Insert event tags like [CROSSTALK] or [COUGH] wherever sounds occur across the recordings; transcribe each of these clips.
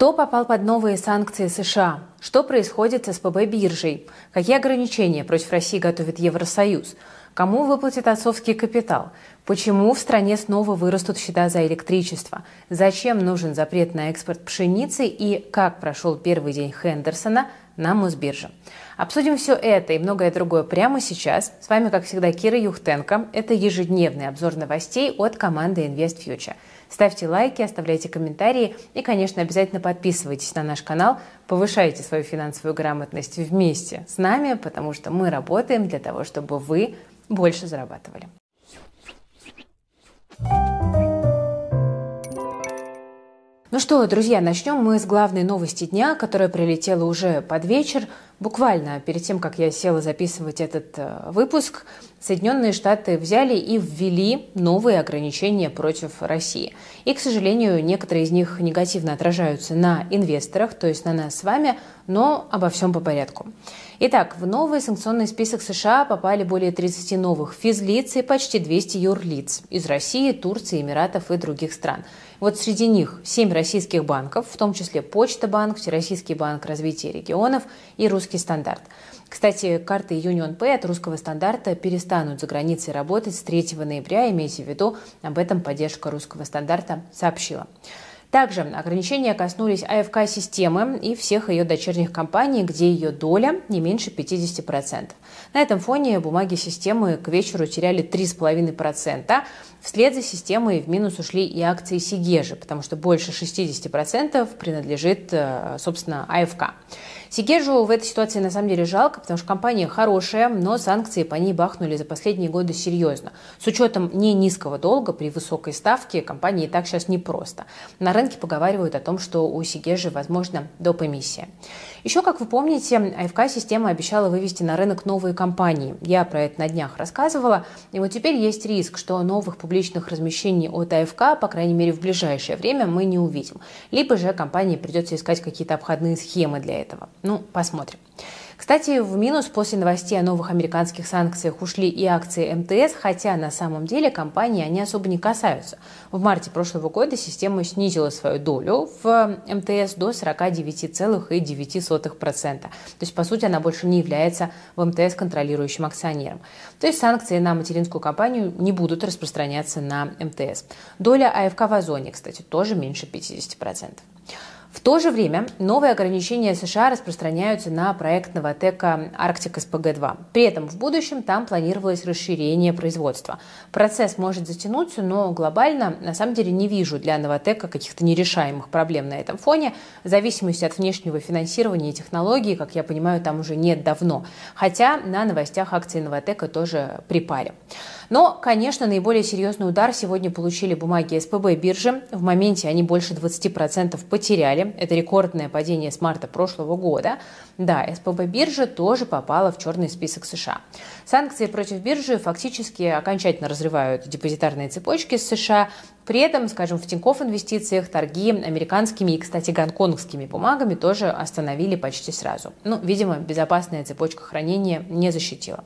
Кто попал под новые санкции США? Что происходит с СПБ биржей? Какие ограничения против России готовит Евросоюз? Кому выплатит отцовский капитал? Почему в стране снова вырастут счета за электричество? Зачем нужен запрет на экспорт пшеницы и как прошел первый день Хендерсона на Мосбирже? Обсудим все это и многое другое прямо сейчас. С вами, как всегда, Кира Юхтенко. Это ежедневный обзор новостей от команды Invest Future. Ставьте лайки, оставляйте комментарии и, конечно, обязательно подписывайтесь на наш канал, повышайте свою финансовую грамотность вместе с нами, потому что мы работаем для того, чтобы вы больше зарабатывали. Ну что, друзья, начнем мы с главной новости дня, которая прилетела уже под вечер. Буквально перед тем, как я села записывать этот э, выпуск, Соединенные Штаты взяли и ввели новые ограничения против России. И, к сожалению, некоторые из них негативно отражаются на инвесторах, то есть на нас с вами, но обо всем по порядку. Итак, в новый санкционный список США попали более 30 новых физлиц и почти 200 юрлиц из России, Турции, Эмиратов и других стран. Вот среди них 7 российских банков, в том числе Почта банк, Всероссийский банк развития регионов и Русский стандарт. Кстати, карты Union Pay от русского стандарта перестанут за границей работать с 3 ноября, имейте в виду, об этом поддержка русского стандарта сообщила. Также ограничения коснулись АФК-системы и всех ее дочерних компаний, где ее доля не меньше 50%. На этом фоне бумаги системы к вечеру теряли 3,5%. Вслед за системой в минус ушли и акции Сигежи, потому что больше 60% принадлежит, э, собственно, АФК. Сигежу в этой ситуации на самом деле жалко, потому что компания хорошая, но санкции по ней бахнули за последние годы серьезно. С учетом не низкого долга при высокой ставке компании и так сейчас непросто. На рынке поговаривают о том, что у Сигежи возможно доп. эмиссия. Еще, как вы помните, АФК-система обещала вывести на рынок новые компании. Я про это на днях рассказывала. И вот теперь есть риск, что новых публичных размещений от АФК, по крайней мере, в ближайшее время мы не увидим. Либо же компании придется искать какие-то обходные схемы для этого. Ну, посмотрим. Кстати, в минус после новостей о новых американских санкциях ушли и акции МТС, хотя на самом деле компании они особо не касаются. В марте прошлого года система снизила свою долю в МТС до 49,9%. То есть, по сути, она больше не является в МТС контролирующим акционером. То есть санкции на материнскую компанию не будут распространяться на МТС. Доля АФК в Озоне, кстати, тоже меньше 50%. В то же время новые ограничения США распространяются на проект Новотека Арктик СПГ-2. При этом в будущем там планировалось расширение производства. Процесс может затянуться, но глобально на самом деле не вижу для Новотека каких-то нерешаемых проблем на этом фоне. В зависимости от внешнего финансирования и технологий, как я понимаю, там уже нет давно. Хотя на новостях акции Новотека тоже припали. Но, конечно, наиболее серьезный удар сегодня получили бумаги СПБ биржи. В моменте они больше 20% потеряли. Это рекордное падение с марта прошлого года. Да, СПБ биржа тоже попала в черный список США. Санкции против биржи фактически окончательно разрывают депозитарные цепочки с США. При этом, скажем, в Тинькофф инвестициях торги американскими и, кстати, гонконгскими бумагами тоже остановили почти сразу. Ну, видимо, безопасная цепочка хранения не защитила.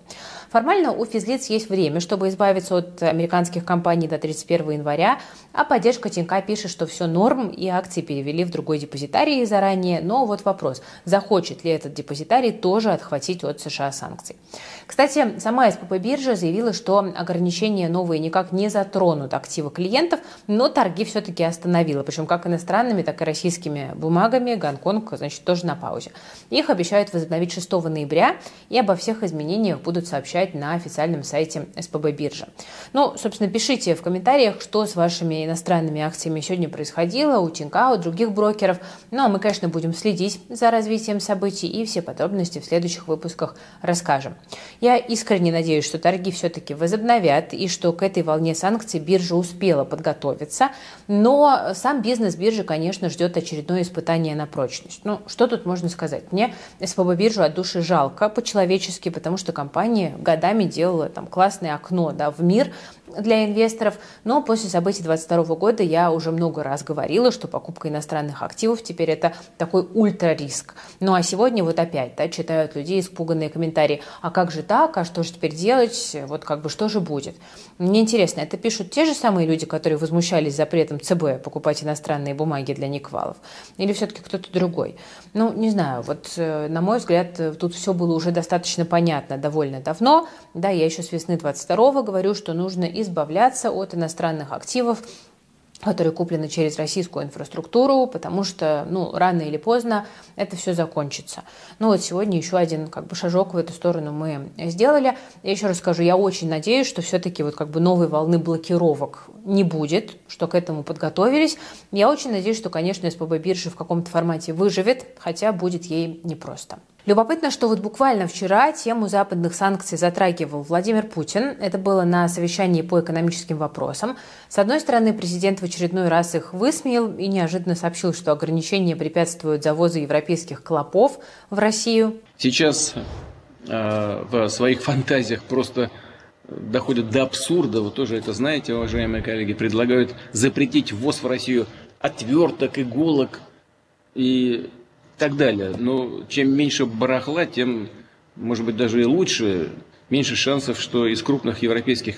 Формально у физлиц есть время, чтобы избавиться от американских компаний до 31 января, а поддержка Тинька пишет, что все норм и акции перевели в другой депозитарий заранее. Но вот вопрос, захочет ли этот депозитарий тоже отхватить от США санкций. Кстати, сама СПП биржа заявила, что ограничения новые никак не затронут активы клиентов, но торги все-таки остановила, причем как иностранными, так и российскими бумагами. Гонконг, значит, тоже на паузе. Их обещают возобновить 6 ноября, и обо всех изменениях будут сообщать на официальном сайте СПБ биржи. Ну, собственно, пишите в комментариях, что с вашими иностранными акциями сегодня происходило у Тинька, у других брокеров. Ну, а мы, конечно, будем следить за развитием событий и все подробности в следующих выпусках расскажем. Я искренне надеюсь, что торги все-таки возобновят и что к этой волне санкций биржа успела подготовиться. Но сам бизнес биржи, конечно, ждет очередное испытание на прочность. Ну, что тут можно сказать? Мне СПБ биржу от души жалко по-человечески, потому что компания годами делала там классное окно да, в мир, для инвесторов, но после событий 2022 года я уже много раз говорила, что покупка иностранных активов теперь это такой ультрариск. Ну а сегодня вот опять да, читают люди испуганные комментарии, а как же так, а что же теперь делать, вот как бы что же будет. Мне интересно, это пишут те же самые люди, которые возмущались запретом ЦБ покупать иностранные бумаги для Никвалов, или все-таки кто-то другой? Ну, не знаю, вот э, на мой взгляд, тут все было уже достаточно понятно довольно давно, да, я еще с весны 22 говорю, что нужно избавляться от иностранных активов, которые куплены через российскую инфраструктуру, потому что, ну, рано или поздно это все закончится. Ну вот сегодня еще один как бы шажок в эту сторону мы сделали. Я еще раз скажу, я очень надеюсь, что все-таки вот как бы новой волны блокировок не будет, что к этому подготовились. Я очень надеюсь, что, конечно, СПБ биржа в каком-то формате выживет, хотя будет ей непросто. Любопытно, что вот буквально вчера тему западных санкций затрагивал Владимир Путин. Это было на совещании по экономическим вопросам. С одной стороны, президент в очередной раз их высмеял и неожиданно сообщил, что ограничения препятствуют завозу европейских клопов в Россию. Сейчас э, в своих фантазиях просто доходят до абсурда. Вы тоже это знаете, уважаемые коллеги. Предлагают запретить ввоз в Россию отверток, иголок и так далее. Но чем меньше барахла, тем, может быть, даже и лучше, меньше шансов, что из крупных европейских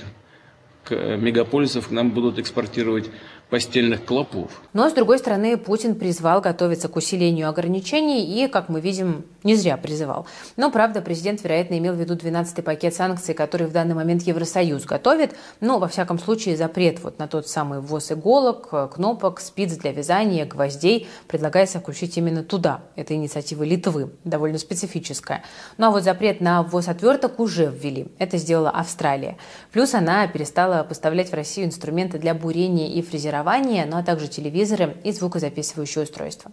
мегаполисов к нам будут экспортировать постельных клопов. Но, с другой стороны, Путин призвал готовиться к усилению ограничений и, как мы видим, не зря призывал. Но, правда, президент, вероятно, имел в виду 12-й пакет санкций, который в данный момент Евросоюз готовит. Но, во всяком случае, запрет вот на тот самый ввоз иголок, кнопок, спиц для вязания, гвоздей предлагается включить именно туда. Это инициатива Литвы, довольно специфическая. Ну а вот запрет на ввоз отверток уже ввели. Это сделала Австралия. Плюс она перестала поставлять в Россию инструменты для бурения и фрезерования формирования, ну а также телевизоры и звукозаписывающие устройства.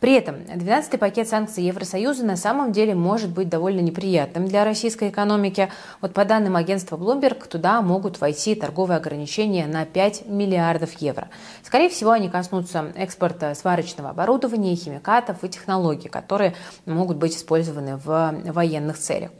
При этом 12-й пакет санкций Евросоюза на самом деле может быть довольно неприятным для российской экономики. Вот по данным агентства Bloomberg, туда могут войти торговые ограничения на 5 миллиардов евро. Скорее всего, они коснутся экспорта сварочного оборудования, химикатов и технологий, которые могут быть использованы в военных целях.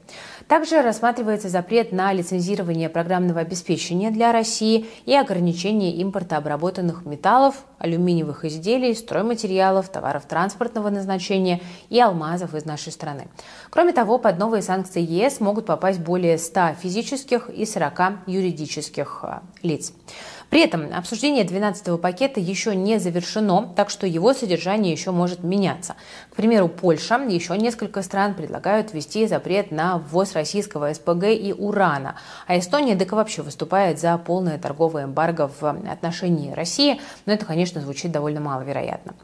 Также рассматривается запрет на лицензирование программного обеспечения для России и ограничение импорта обработанных металлов, алюминиевых изделий, стройматериалов, товаров транспортного назначения и алмазов из нашей страны. Кроме того, под новые санкции ЕС могут попасть более 100 физических и 40 юридических э, лиц. При этом обсуждение 12-го пакета еще не завершено, так что его содержание еще может меняться. К примеру, Польша, еще несколько стран предлагают ввести запрет на ввоз российского СПГ и урана, а Эстония так вообще выступает за полное торговое эмбарго в отношении России, но это, конечно, звучит довольно маловероятно.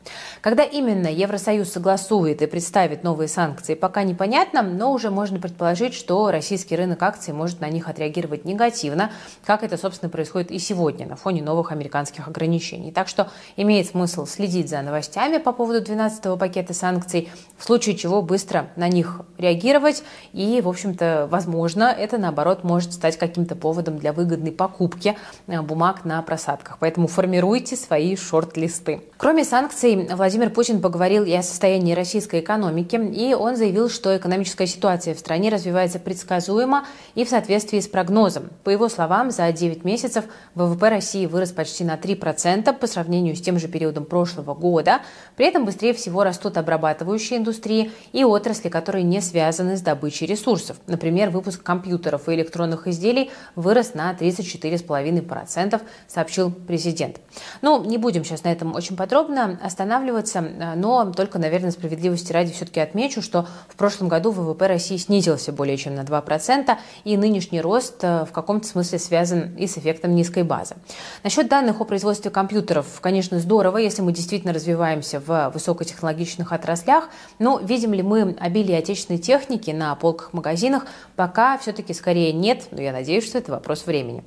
Когда именно Евросоюз согласует и представит новые санкции, пока непонятно, но уже можно предположить, что российский рынок акций может на них отреагировать негативно, как это, собственно, происходит и сегодня на фоне новых американских ограничений. Так что имеет смысл следить за новостями по поводу 12-го пакета санкций, в случае чего быстро на них реагировать. И, в общем-то, возможно, это, наоборот, может стать каким-то поводом для выгодной покупки э, бумаг на просадках. Поэтому формируйте свои шорт-листы. Кроме санкций, Владимир Путин поговорил и о состоянии российской экономики, и он заявил, что экономическая ситуация в стране развивается предсказуемо и в соответствии с прогнозом. По его словам, за 9 месяцев ВВП России России вырос почти на 3% по сравнению с тем же периодом прошлого года. При этом быстрее всего растут обрабатывающие индустрии и отрасли, которые не связаны с добычей ресурсов. Например, выпуск компьютеров и электронных изделий вырос на 34,5%, сообщил президент. Ну, не будем сейчас на этом очень подробно останавливаться, но только, наверное, справедливости ради все-таки отмечу, что в прошлом году ВВП России снизился более чем на 2%, и нынешний рост э, в каком-то смысле связан и с эффектом низкой базы. Насчет данных о производстве компьютеров, конечно, здорово, если мы действительно развиваемся в высокотехнологичных отраслях, но видим ли мы обилие отечественной техники на полках магазинах, пока все-таки скорее нет, но я надеюсь, что это вопрос времени.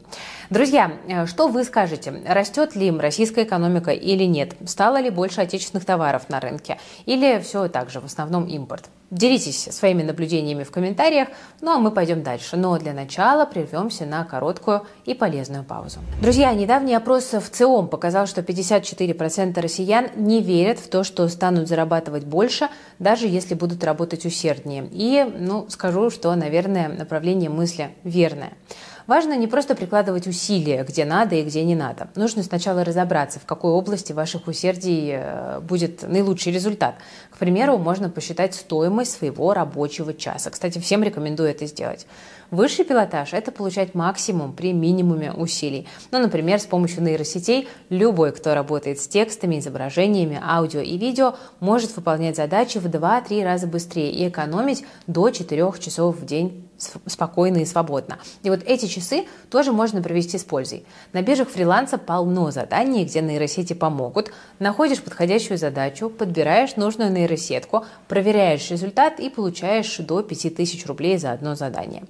Друзья, э, что вы скажете? Растет ли российская экономика или нет? Стало ли больше отечественных товаров на рынке? Или все так же, в основном импорт? Делитесь своими наблюдениями в комментариях, ну а мы пойдем дальше. Но для начала прервемся на короткую и полезную паузу. Друзья, недавний опрос в ЦИОМ показал, что 54% россиян не верят в то, что станут зарабатывать больше, даже если будут работать усерднее. И, ну, скажу, что, наверное, направление мысли верное. Важно не просто прикладывать усилия, где надо и где не надо. Нужно сначала разобраться, в какой области ваших усердий э, будет наилучший результат. К примеру, можно посчитать стоимость своего рабочего часа. Кстати, всем рекомендую это сделать. Высший пилотаж – это получать максимум при минимуме усилий. Ну, например, с помощью нейросетей любой, кто работает с текстами, изображениями, аудио и видео, может выполнять задачи в 2-3 раза быстрее и экономить до 4 часов в день спокойно и свободно. И вот эти часы тоже можно провести с пользой. На биржах фриланса полно заданий, где нейросети помогут. Находишь подходящую задачу, подбираешь нужную нейросетку, проверяешь результат и получаешь до 5000 рублей за одно задание.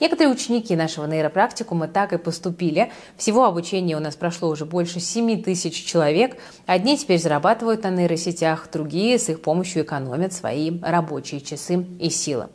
Некоторые ученики нашего нейропрактикума так и поступили. Всего обучения у нас прошло уже больше 7 тысяч человек. Одни теперь зарабатывают на нейросетях, другие с их помощью экономят свои рабочие часы и силы.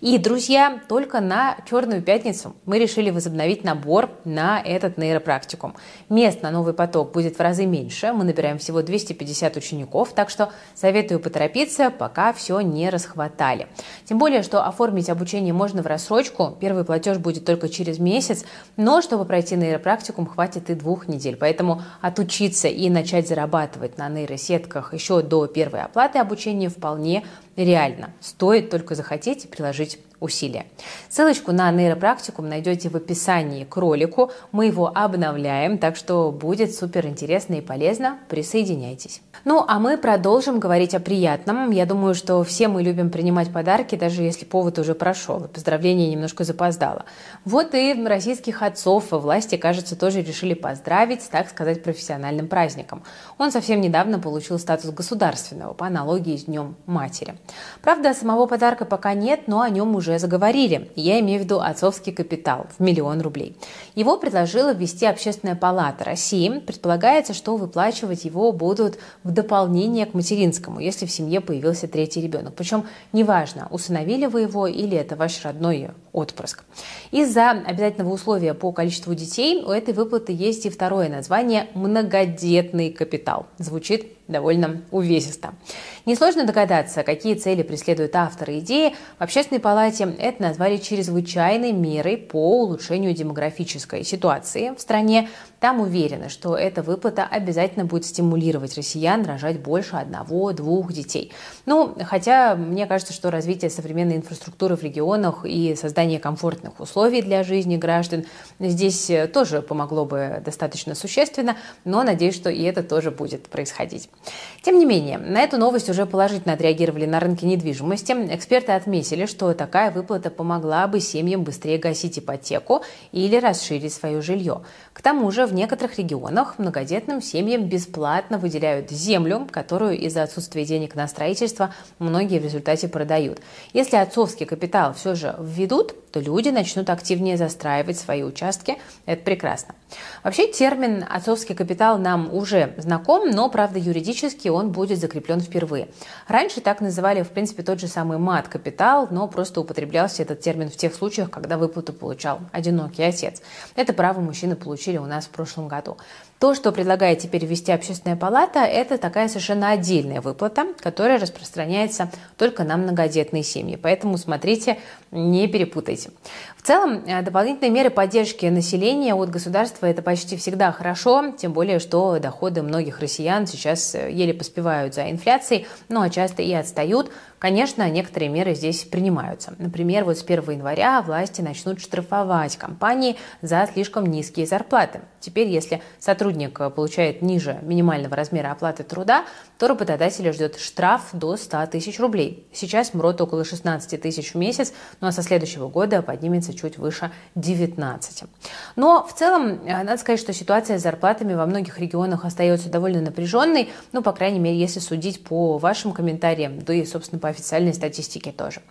И, друзья, только на Черную пятницу мы решили возобновить набор на этот нейропрактикум. Мест на новый поток будет в разы меньше, мы набираем всего 250 учеников, так что советую поторопиться, пока все не расхватали. Тем более, что оформить обучение можно в рассрочку, первый платеж будет только через месяц, но чтобы пройти нейропрактикум, хватит и двух недель. Поэтому отучиться и начать зарабатывать на нейросетках еще до первой оплаты обучения вполне реально. Стоит только захотеть и приложить усилия. Ссылочку на нейропрактикум найдете в описании к ролику. Мы его обновляем, так что будет супер интересно и полезно. Присоединяйтесь. Ну, а мы продолжим говорить о приятном. Я думаю, что все мы любим принимать подарки, даже если повод уже прошел, и поздравление немножко запоздало. Вот и российских отцов власти, кажется, тоже решили поздравить, так сказать, профессиональным праздником. Он совсем недавно получил статус государственного, по аналогии с Днем Матери. Правда, самого подарка пока нет, но о нем уже заговорили. Я имею в виду отцовский капитал в миллион рублей. Его предложила ввести Общественная палата России. Предполагается, что выплачивать его будут в дополнение к материнскому, если в семье появился третий ребенок. Причем неважно, усыновили вы его или это ваш родной отпрыск. Из-за обязательного условия по количеству детей у этой выплаты есть и второе название – многодетный капитал. Звучит довольно увесисто. Несложно догадаться, какие цели преследуют авторы идеи. В Общественной палате это назвали чрезвычайной мерой по улучшению демографической ситуации в стране. Там уверены, что эта выплата обязательно будет стимулировать россиян рожать больше одного-двух детей. Ну, хотя мне кажется, что развитие современной инфраструктуры в регионах и создание комфортных условий для жизни граждан здесь тоже помогло бы достаточно существенно, но надеюсь, что и это тоже будет происходить. Тем не менее, на эту новость уже положительно отреагировали на рынке недвижимости. Эксперты отметили, что такая выплата помогла бы семьям быстрее гасить ипотеку или расширить свое жилье. К тому же в некоторых регионах многодетным семьям бесплатно выделяют землю, которую из-за отсутствия денег на строительство многие в результате продают. Если отцовский капитал все же введут, то люди начнут активнее застраивать свои участки. Это прекрасно. Вообще термин «отцовский капитал» нам уже знаком, но, правда, юридически он будет закреплен впервые. Раньше так называли, в принципе, тот же самый мат-капитал, но просто употреблялся этот термин в тех случаях, когда выплату получал одинокий отец. Это право мужчины получили у нас в прошлом году. То, что предлагает теперь ввести общественная палата, это такая совершенно отдельная выплата, которая распространяется только на многодетные семьи. Поэтому смотрите, не перепутайте. В целом, э, дополнительные меры поддержки населения от государства – это почти всегда хорошо, тем более, что доходы многих россиян сейчас э, еле поспевают за инфляцией, ну а часто и отстают. Конечно, некоторые меры здесь принимаются. Например, вот с 1 января власти начнут штрафовать компании за слишком низкие зарплаты. Теперь, если сотрудник получает ниже минимального размера оплаты труда, то работодателя ждет штраф до 100 тысяч рублей. Сейчас МРОТ около 16 тысяч в месяц, ну а со следующего года поднимется чуть выше 19. Но в целом, э, надо сказать, что ситуация с зарплатами во многих регионах остается довольно напряженной, ну, по крайней мере, если судить по вашим комментариям, да и, собственно, по официальной статистике тоже.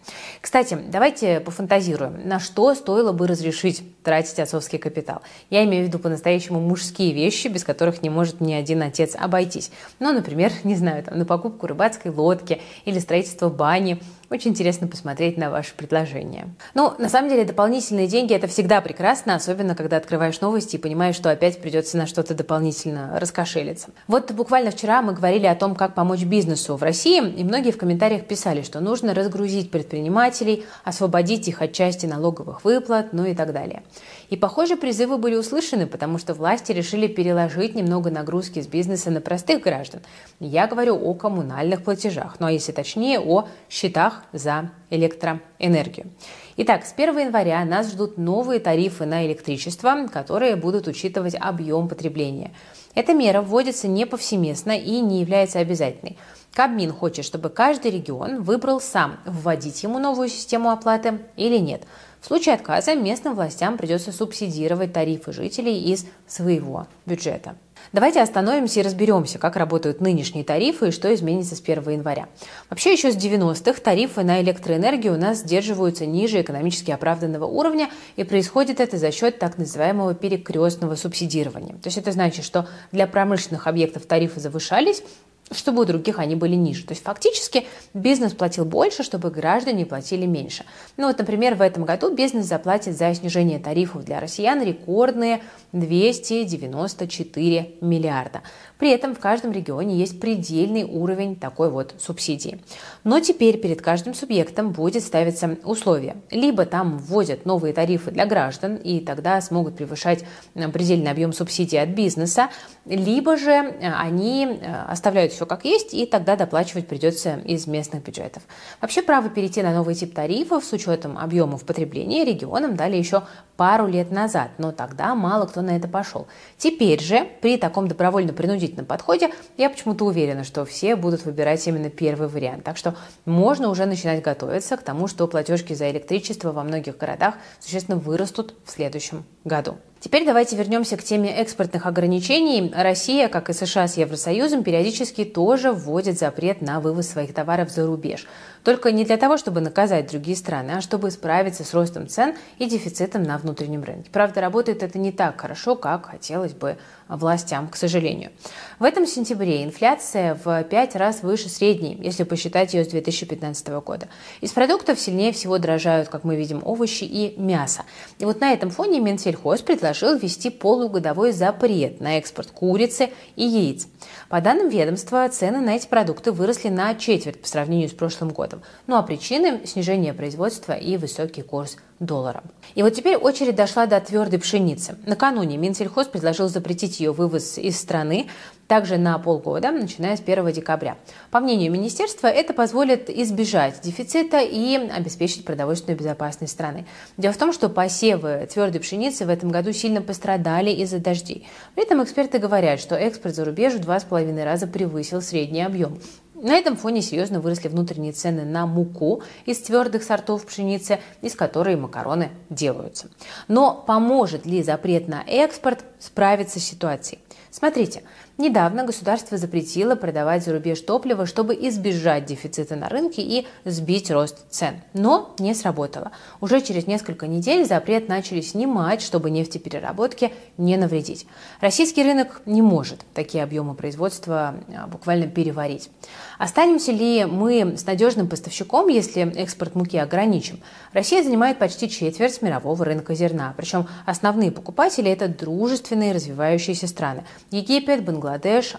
Кстати, давайте пофантазируем, на что стоило бы разрешить тратить отцовский капитал. Я имею в виду по-настоящему мужские вещи, без которых не может ни один отец обойтись. Ну, например, не знаю, там, на покупку рыбацкой лодки или строительство бани. Очень интересно посмотреть на ваши предложения. Ну, на самом деле, дополнительные деньги – это всегда прекрасно, особенно когда открываешь новости и понимаешь, что опять придется на что-то дополнительно раскошелиться. Вот буквально вчера мы говорили о том, как помочь бизнесу в России, и многие в комментариях писали, что нужно разгрузить предпринимателей, освободить их от части налоговых выплат, ну и так далее. И, похоже, призывы были услышаны, потому что власти решили переложить немного нагрузки с бизнеса на простых граждан. Я говорю о коммунальных платежах, ну а если точнее, о счетах за электроэнергию. Итак, с 1 января нас ждут новые тарифы на электричество, которые будут учитывать объем потребления. Эта мера вводится не повсеместно и не является обязательной. Кабмин хочет, чтобы каждый регион выбрал сам, вводить ему новую систему оплаты или нет – в случае отказа местным властям придется субсидировать тарифы жителей из своего бюджета. Давайте остановимся и разберемся, как работают нынешние тарифы и что изменится с 1 января. Вообще еще с 90-х тарифы на электроэнергию у нас сдерживаются ниже экономически оправданного уровня, и происходит это за счет так называемого перекрестного субсидирования. То есть это значит, что для промышленных объектов тарифы завышались, чтобы у других они были ниже. То есть фактически бизнес платил больше, чтобы граждане платили меньше. Ну вот, например, в этом году бизнес заплатит за снижение тарифов для россиян рекордные 294 миллиарда. При этом в каждом регионе есть предельный уровень такой вот субсидии. Но теперь перед каждым субъектом будет ставиться условие. Либо там вводят новые тарифы для граждан, и тогда смогут превышать предельный объем субсидий от бизнеса, либо же э, они э, оставляют все как есть, и тогда доплачивать придется из местных бюджетов. Вообще право перейти на новый тип тарифов с учетом объемов потребления регионам дали еще пару лет назад, но тогда мало кто на это пошел. Теперь же при таком добровольно-принудительном подходе, я почему-то уверена, что все будут выбирать именно первый вариант. Так что можно уже начинать готовиться к тому, что платежки за электричество во многих городах существенно вырастут в следующем году. Теперь давайте вернемся к теме экспортных ограничений. Россия, как и США с Евросоюзом, периодически тоже вводит запрет на вывоз своих товаров за рубеж. Только не для того, чтобы наказать другие страны, а чтобы справиться с ростом цен и дефицитом на внутреннем рынке. Правда, работает это не так хорошо, как хотелось бы властям, к сожалению. В этом сентябре инфляция в пять раз выше средней, если посчитать ее с 2015 года. Из продуктов сильнее всего дрожают, как мы видим, овощи и мясо. И вот на этом фоне Минсельхоз предложил ввести полугодовой запрет на экспорт курицы и яиц. По данным ведомства, цены на эти продукты выросли на четверть по сравнению с прошлым годом. Ну а причины – снижение производства и высокий курс доллара. И вот теперь очередь дошла до твердой пшеницы. Накануне Минсельхоз предложил запретить ее вывоз из страны также на полгода, начиная с 1 декабря. По мнению министерства, это позволит избежать дефицита и обеспечить продовольственную безопасность страны. Дело в том, что посевы твердой пшеницы в этом году сильно пострадали из-за дождей. При этом эксперты говорят, что экспорт за рубеж в два с половиной раза превысил средний объем. На этом фоне серьезно выросли внутренние цены на муку из твердых сортов пшеницы, из которой макароны делаются. Но поможет ли запрет на экспорт справиться с ситуацией? Смотрите, недавно государство запретило продавать за рубеж топливо, чтобы избежать дефицита на рынке и сбить рост цен. Но не сработало. Уже через несколько недель запрет начали снимать, чтобы нефтепереработке не навредить. Российский рынок не может такие объемы производства а, буквально переварить. Останемся ли мы с надежным поставщиком, если экспорт муки ограничим? Россия занимает почти четверть мирового рынка зерна. Причем основные покупатели – это дружественные развивающиеся страны. Египет, Бангладеш,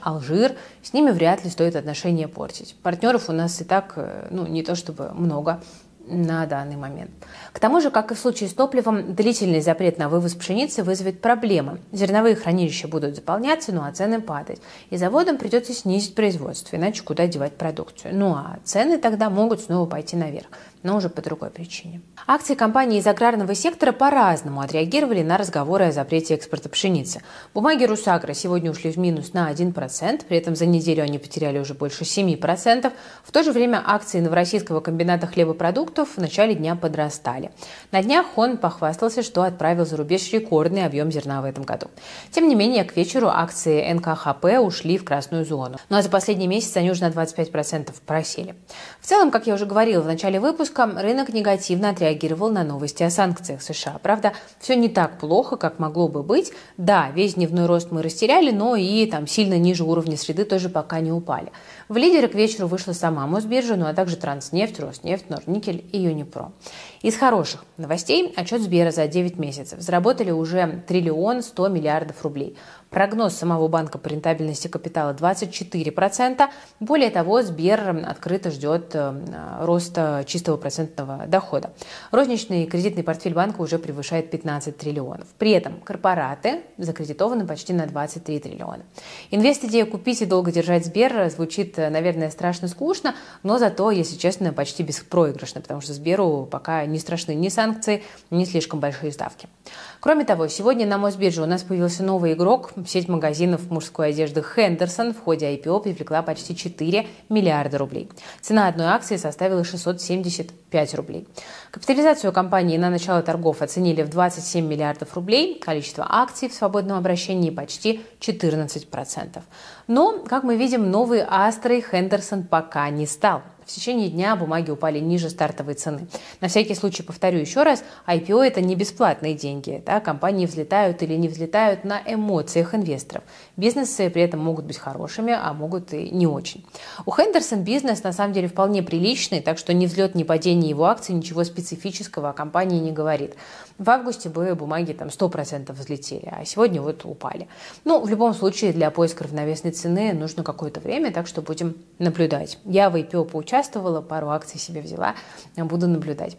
Алжир. С ними вряд ли стоит отношения портить. Партнеров у нас и так э, ну, не то чтобы много на данный момент. К тому же, как и в случае с топливом, длительный запрет на вывоз пшеницы вызовет проблемы. Зерновые хранилища будут заполняться, ну а цены падать. И заводам придется снизить производство, иначе куда девать продукцию. Ну а цены тогда могут снова пойти наверх но уже по другой причине. Акции компаний из аграрного сектора по-разному отреагировали на разговоры о запрете экспорта пшеницы. Бумаги Русагра сегодня ушли в минус на 1%, при этом за неделю они потеряли уже больше 7%. В то же время акции Новороссийского комбината хлебопродуктов в начале дня подрастали. На днях он похвастался, что отправил за рубеж рекордный объем зерна в этом году. Тем не менее, к вечеру акции НКХП ушли в красную зону. Ну а за последний месяц они уже на 25% просели. В целом, как я уже говорила в начале выпуска, выпуска рынок негативно отреагировал на новости о санкциях США. Правда, все не так плохо, как могло бы быть. Да, весь дневной рост мы растеряли, но и там сильно ниже уровня среды тоже пока не упали. В лидеры к вечеру вышла сама Мосбиржа, ну а также Транснефть, Роснефть, Норникель и Юнипро. Из хороших новостей отчет Сбера за 9 месяцев. Заработали уже триллион 100 миллиардов рублей. Прогноз самого банка по рентабельности капитала 24%. Более того, Сбер открыто ждет э, роста чистого процентного дохода. Розничный кредитный портфель банка уже превышает 15 триллионов. При этом корпораты закредитованы почти на 23 триллиона. Инвест-идея купить и долго держать Сбер звучит, э, наверное, страшно скучно, но зато, если честно, почти беспроигрышно, потому что Сберу пока не страшны ни санкции, ни слишком большие ставки. Кроме того, сегодня на Мосбирже у нас появился новый игрок. Сеть магазинов мужской одежды Хендерсон в ходе IPO привлекла почти 4 миллиарда рублей. Цена одной акции составила 675 рублей. Капитализацию компании на начало торгов оценили в 27 миллиардов рублей, количество акций в свободном обращении почти 14%. Но, как мы видим, новый Астрой Хендерсон пока не стал. В течение дня бумаги упали ниже стартовой цены. На всякий случай повторю еще раз, IPO это не бесплатные деньги. Да? Компании взлетают или не взлетают на эмоциях инвесторов. Бизнесы при этом могут быть хорошими, а могут и не очень. У Хендерсон бизнес на самом деле вполне приличный, так что ни взлет, ни падение его акций ничего специфического о компании не говорит. В августе бы бумаги там 100% взлетели, а сегодня вот упали. Ну, в любом случае, для поиска равновесной цены нужно какое-то время, так что будем наблюдать. Я в IPO поучаствовала, пару акций себе взяла, буду наблюдать.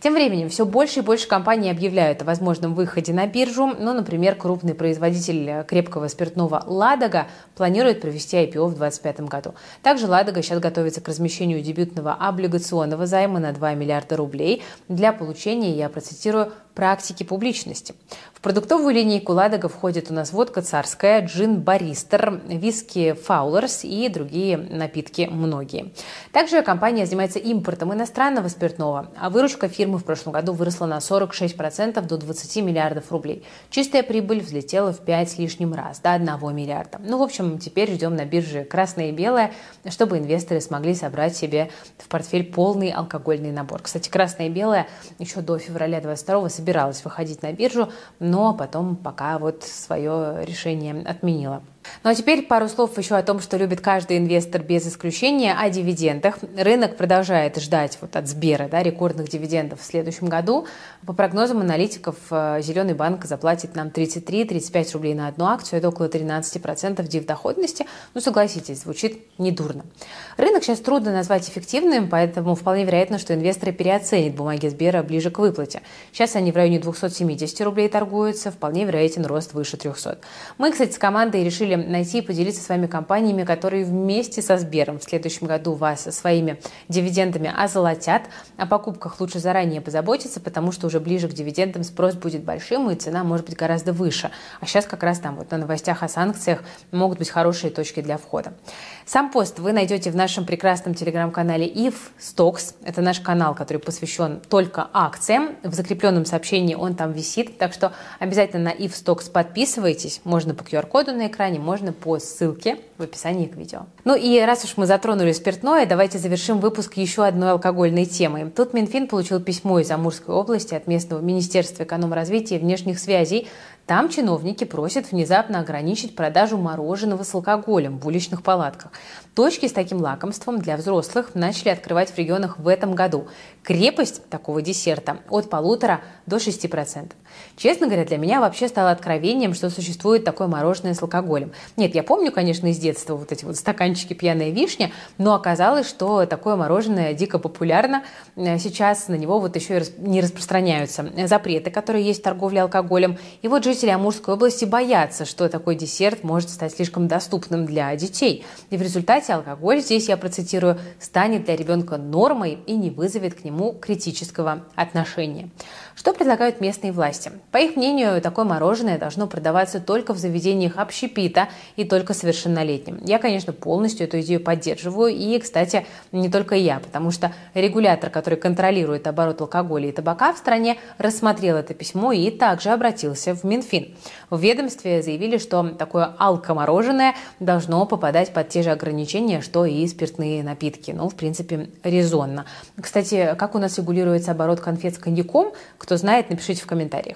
Тем временем все больше и больше компаний объявляют о возможном выходе на биржу. Ну, например, крупный производитель крепкого спиртного «Ладога» планирует провести IPO в 2025 году. Также «Ладога» сейчас готовится к размещению дебютного облигационного займа на 2 миллиарда рублей для получения, я процитирую, практики публичности. В продуктовую линейку Ладога входит у нас водка царская, джин Баристер, виски Фаулерс и другие напитки многие. Также компания занимается импортом иностранного спиртного, а выручка фирмы в прошлом году выросла на 46% до 20 миллиардов рублей. Чистая прибыль взлетела в 5 с лишним раз, до 1 миллиарда. Ну, в общем, теперь ждем на бирже красное и белое, чтобы инвесторы смогли собрать себе в портфель полный алкогольный набор. Кстати, красное и белое еще до февраля 22 собиралась выходить на биржу, но потом пока вот свое решение отменила. Ну а теперь пару слов еще о том, что любит каждый инвестор без исключения, о дивидендах. Рынок продолжает ждать вот от Сбера да, рекордных дивидендов в следующем году. По прогнозам аналитиков, э, Зеленый банк заплатит нам 33-35 рублей на одну акцию, это около 13% див-доходности. Ну, согласитесь, звучит недурно. Рынок сейчас трудно назвать эффективным, поэтому вполне вероятно, что инвесторы переоценят бумаги Сбера ближе к выплате. Сейчас они в районе 270 рублей торгуются, вполне вероятен рост выше 300. Мы, кстати, с командой решили найти и поделиться с вами компаниями, которые вместе со Сбером в следующем году вас своими дивидендами озолотят. О покупках лучше заранее позаботиться, потому что уже ближе к дивидендам спрос будет большим, и цена может быть гораздо выше. А сейчас как раз там вот на новостях о санкциях могут быть хорошие точки для входа. Сам пост вы найдете в нашем прекрасном телеграм-канале IF Stocks. Это наш канал, который посвящен только акциям. В закрепленном сообщении он там висит, так что обязательно на IF Stocks подписывайтесь. Можно по QR-коду на экране, можно по ссылке в описании к видео. Ну и раз уж мы затронули спиртное, давайте завершим выпуск еще одной алкогольной темой. Тут Минфин получил письмо из Амурской области от местного Министерства экономразвития и внешних связей там чиновники просят внезапно ограничить продажу мороженого с алкоголем в уличных палатках. Точки с таким лакомством для взрослых начали открывать в регионах в этом году. Крепость такого десерта от полутора до 6%. Честно говоря, для меня вообще стало откровением, что существует такое мороженое с алкоголем. Нет, я помню, конечно, из детства вот эти вот стаканчики пьяная вишня, но оказалось, что такое мороженое дико популярно. Сейчас на него вот еще и не распространяются запреты, которые есть в торговле алкоголем. И вот жители Амурской области боятся, что такой десерт может стать слишком доступным для детей. И в результате алкоголь, здесь я процитирую, станет для ребенка нормой и не вызовет к нему критического отношения. Что предлагают местные власти? По их мнению, такое мороженое должно продаваться только в заведениях общепита и только совершеннолетним. Я, конечно, полностью эту идею поддерживаю. И, кстати, не только я, потому что регулятор, который контролирует оборот алкоголя и табака в стране, рассмотрел это письмо и также обратился в Минфин. В ведомстве заявили, что такое алкомороженое должно попадать под те же ограничения, что и спиртные напитки. Ну, в принципе, резонно. Кстати, как у нас регулируется оборот конфет с коньяком? Кто знает, напишите в комментариях.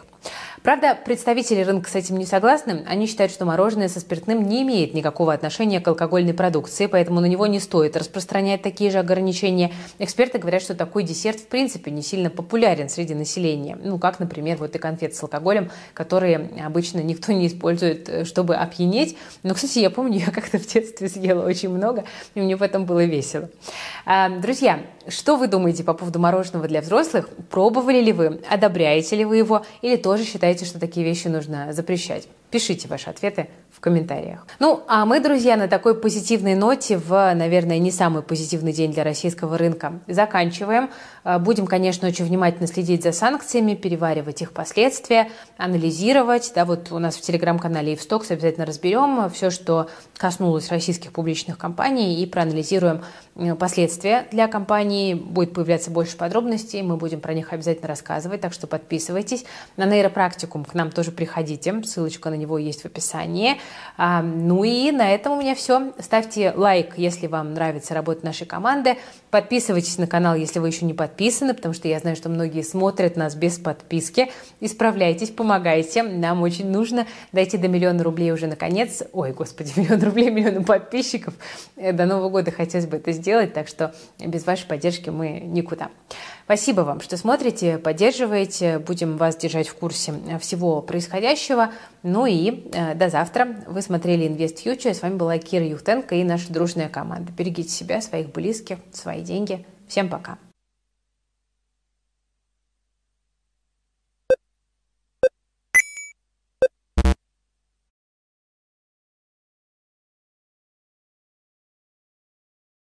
Правда, представители рынка с этим не согласны. Они считают, что мороженое со спиртным не имеет никакого отношения к алкогольной продукции, поэтому на него не стоит распространять такие же ограничения. Эксперты говорят, что такой десерт в принципе не сильно популярен среди населения. Ну, как, например, вот и конфеты с алкоголем, которые обычно никто не использует, э, чтобы опьянеть. Но, кстати, я помню, [LAUGHS] я как-то в детстве съела очень много, и мне в этом было весело. А, друзья, что вы думаете по поводу мороженого для взрослых? Пробовали ли вы? Одобряете ли вы его? Или тоже считаете, что такие вещи нужно запрещать? Пишите ваши ответы в комментариях. Ну, а мы, друзья, на такой позитивной ноте в, наверное, не самый позитивный день для российского рынка заканчиваем. А, будем, конечно, очень внимательно следить за санкциями, переваривать их последствия, анализировать. Да, вот у нас в телеграм-канале Евстокс обязательно разберем все, что коснулось российских публичных компаний и проанализируем последствия для компании. Будет появляться больше подробностей, мы будем про них обязательно рассказывать, так что подписывайтесь. На нейропрактикум к нам тоже приходите, ссылочка на него есть в описании. Ну и на этом у меня все. Ставьте лайк, если вам нравится работа нашей команды. Подписывайтесь на канал, если вы еще не подписаны, потому что я знаю, что многие смотрят нас без подписки. Исправляйтесь, помогайте. Нам очень нужно дойти до миллиона рублей уже наконец. Ой, господи, [LAUGHS] миллион рублей, миллион подписчиков. Э, до Нового года хотелось бы это сделать, так что без вашей поддержки мы никуда. Спасибо вам, что смотрите, поддерживаете. Будем вас держать в курсе всего происходящего. Ну и э, до завтра. Вы смотрели Invest Future. С вами была Кира Юхтенко и наша дружная команда. Берегите себя, своих близких, свои деньги. Всем пока.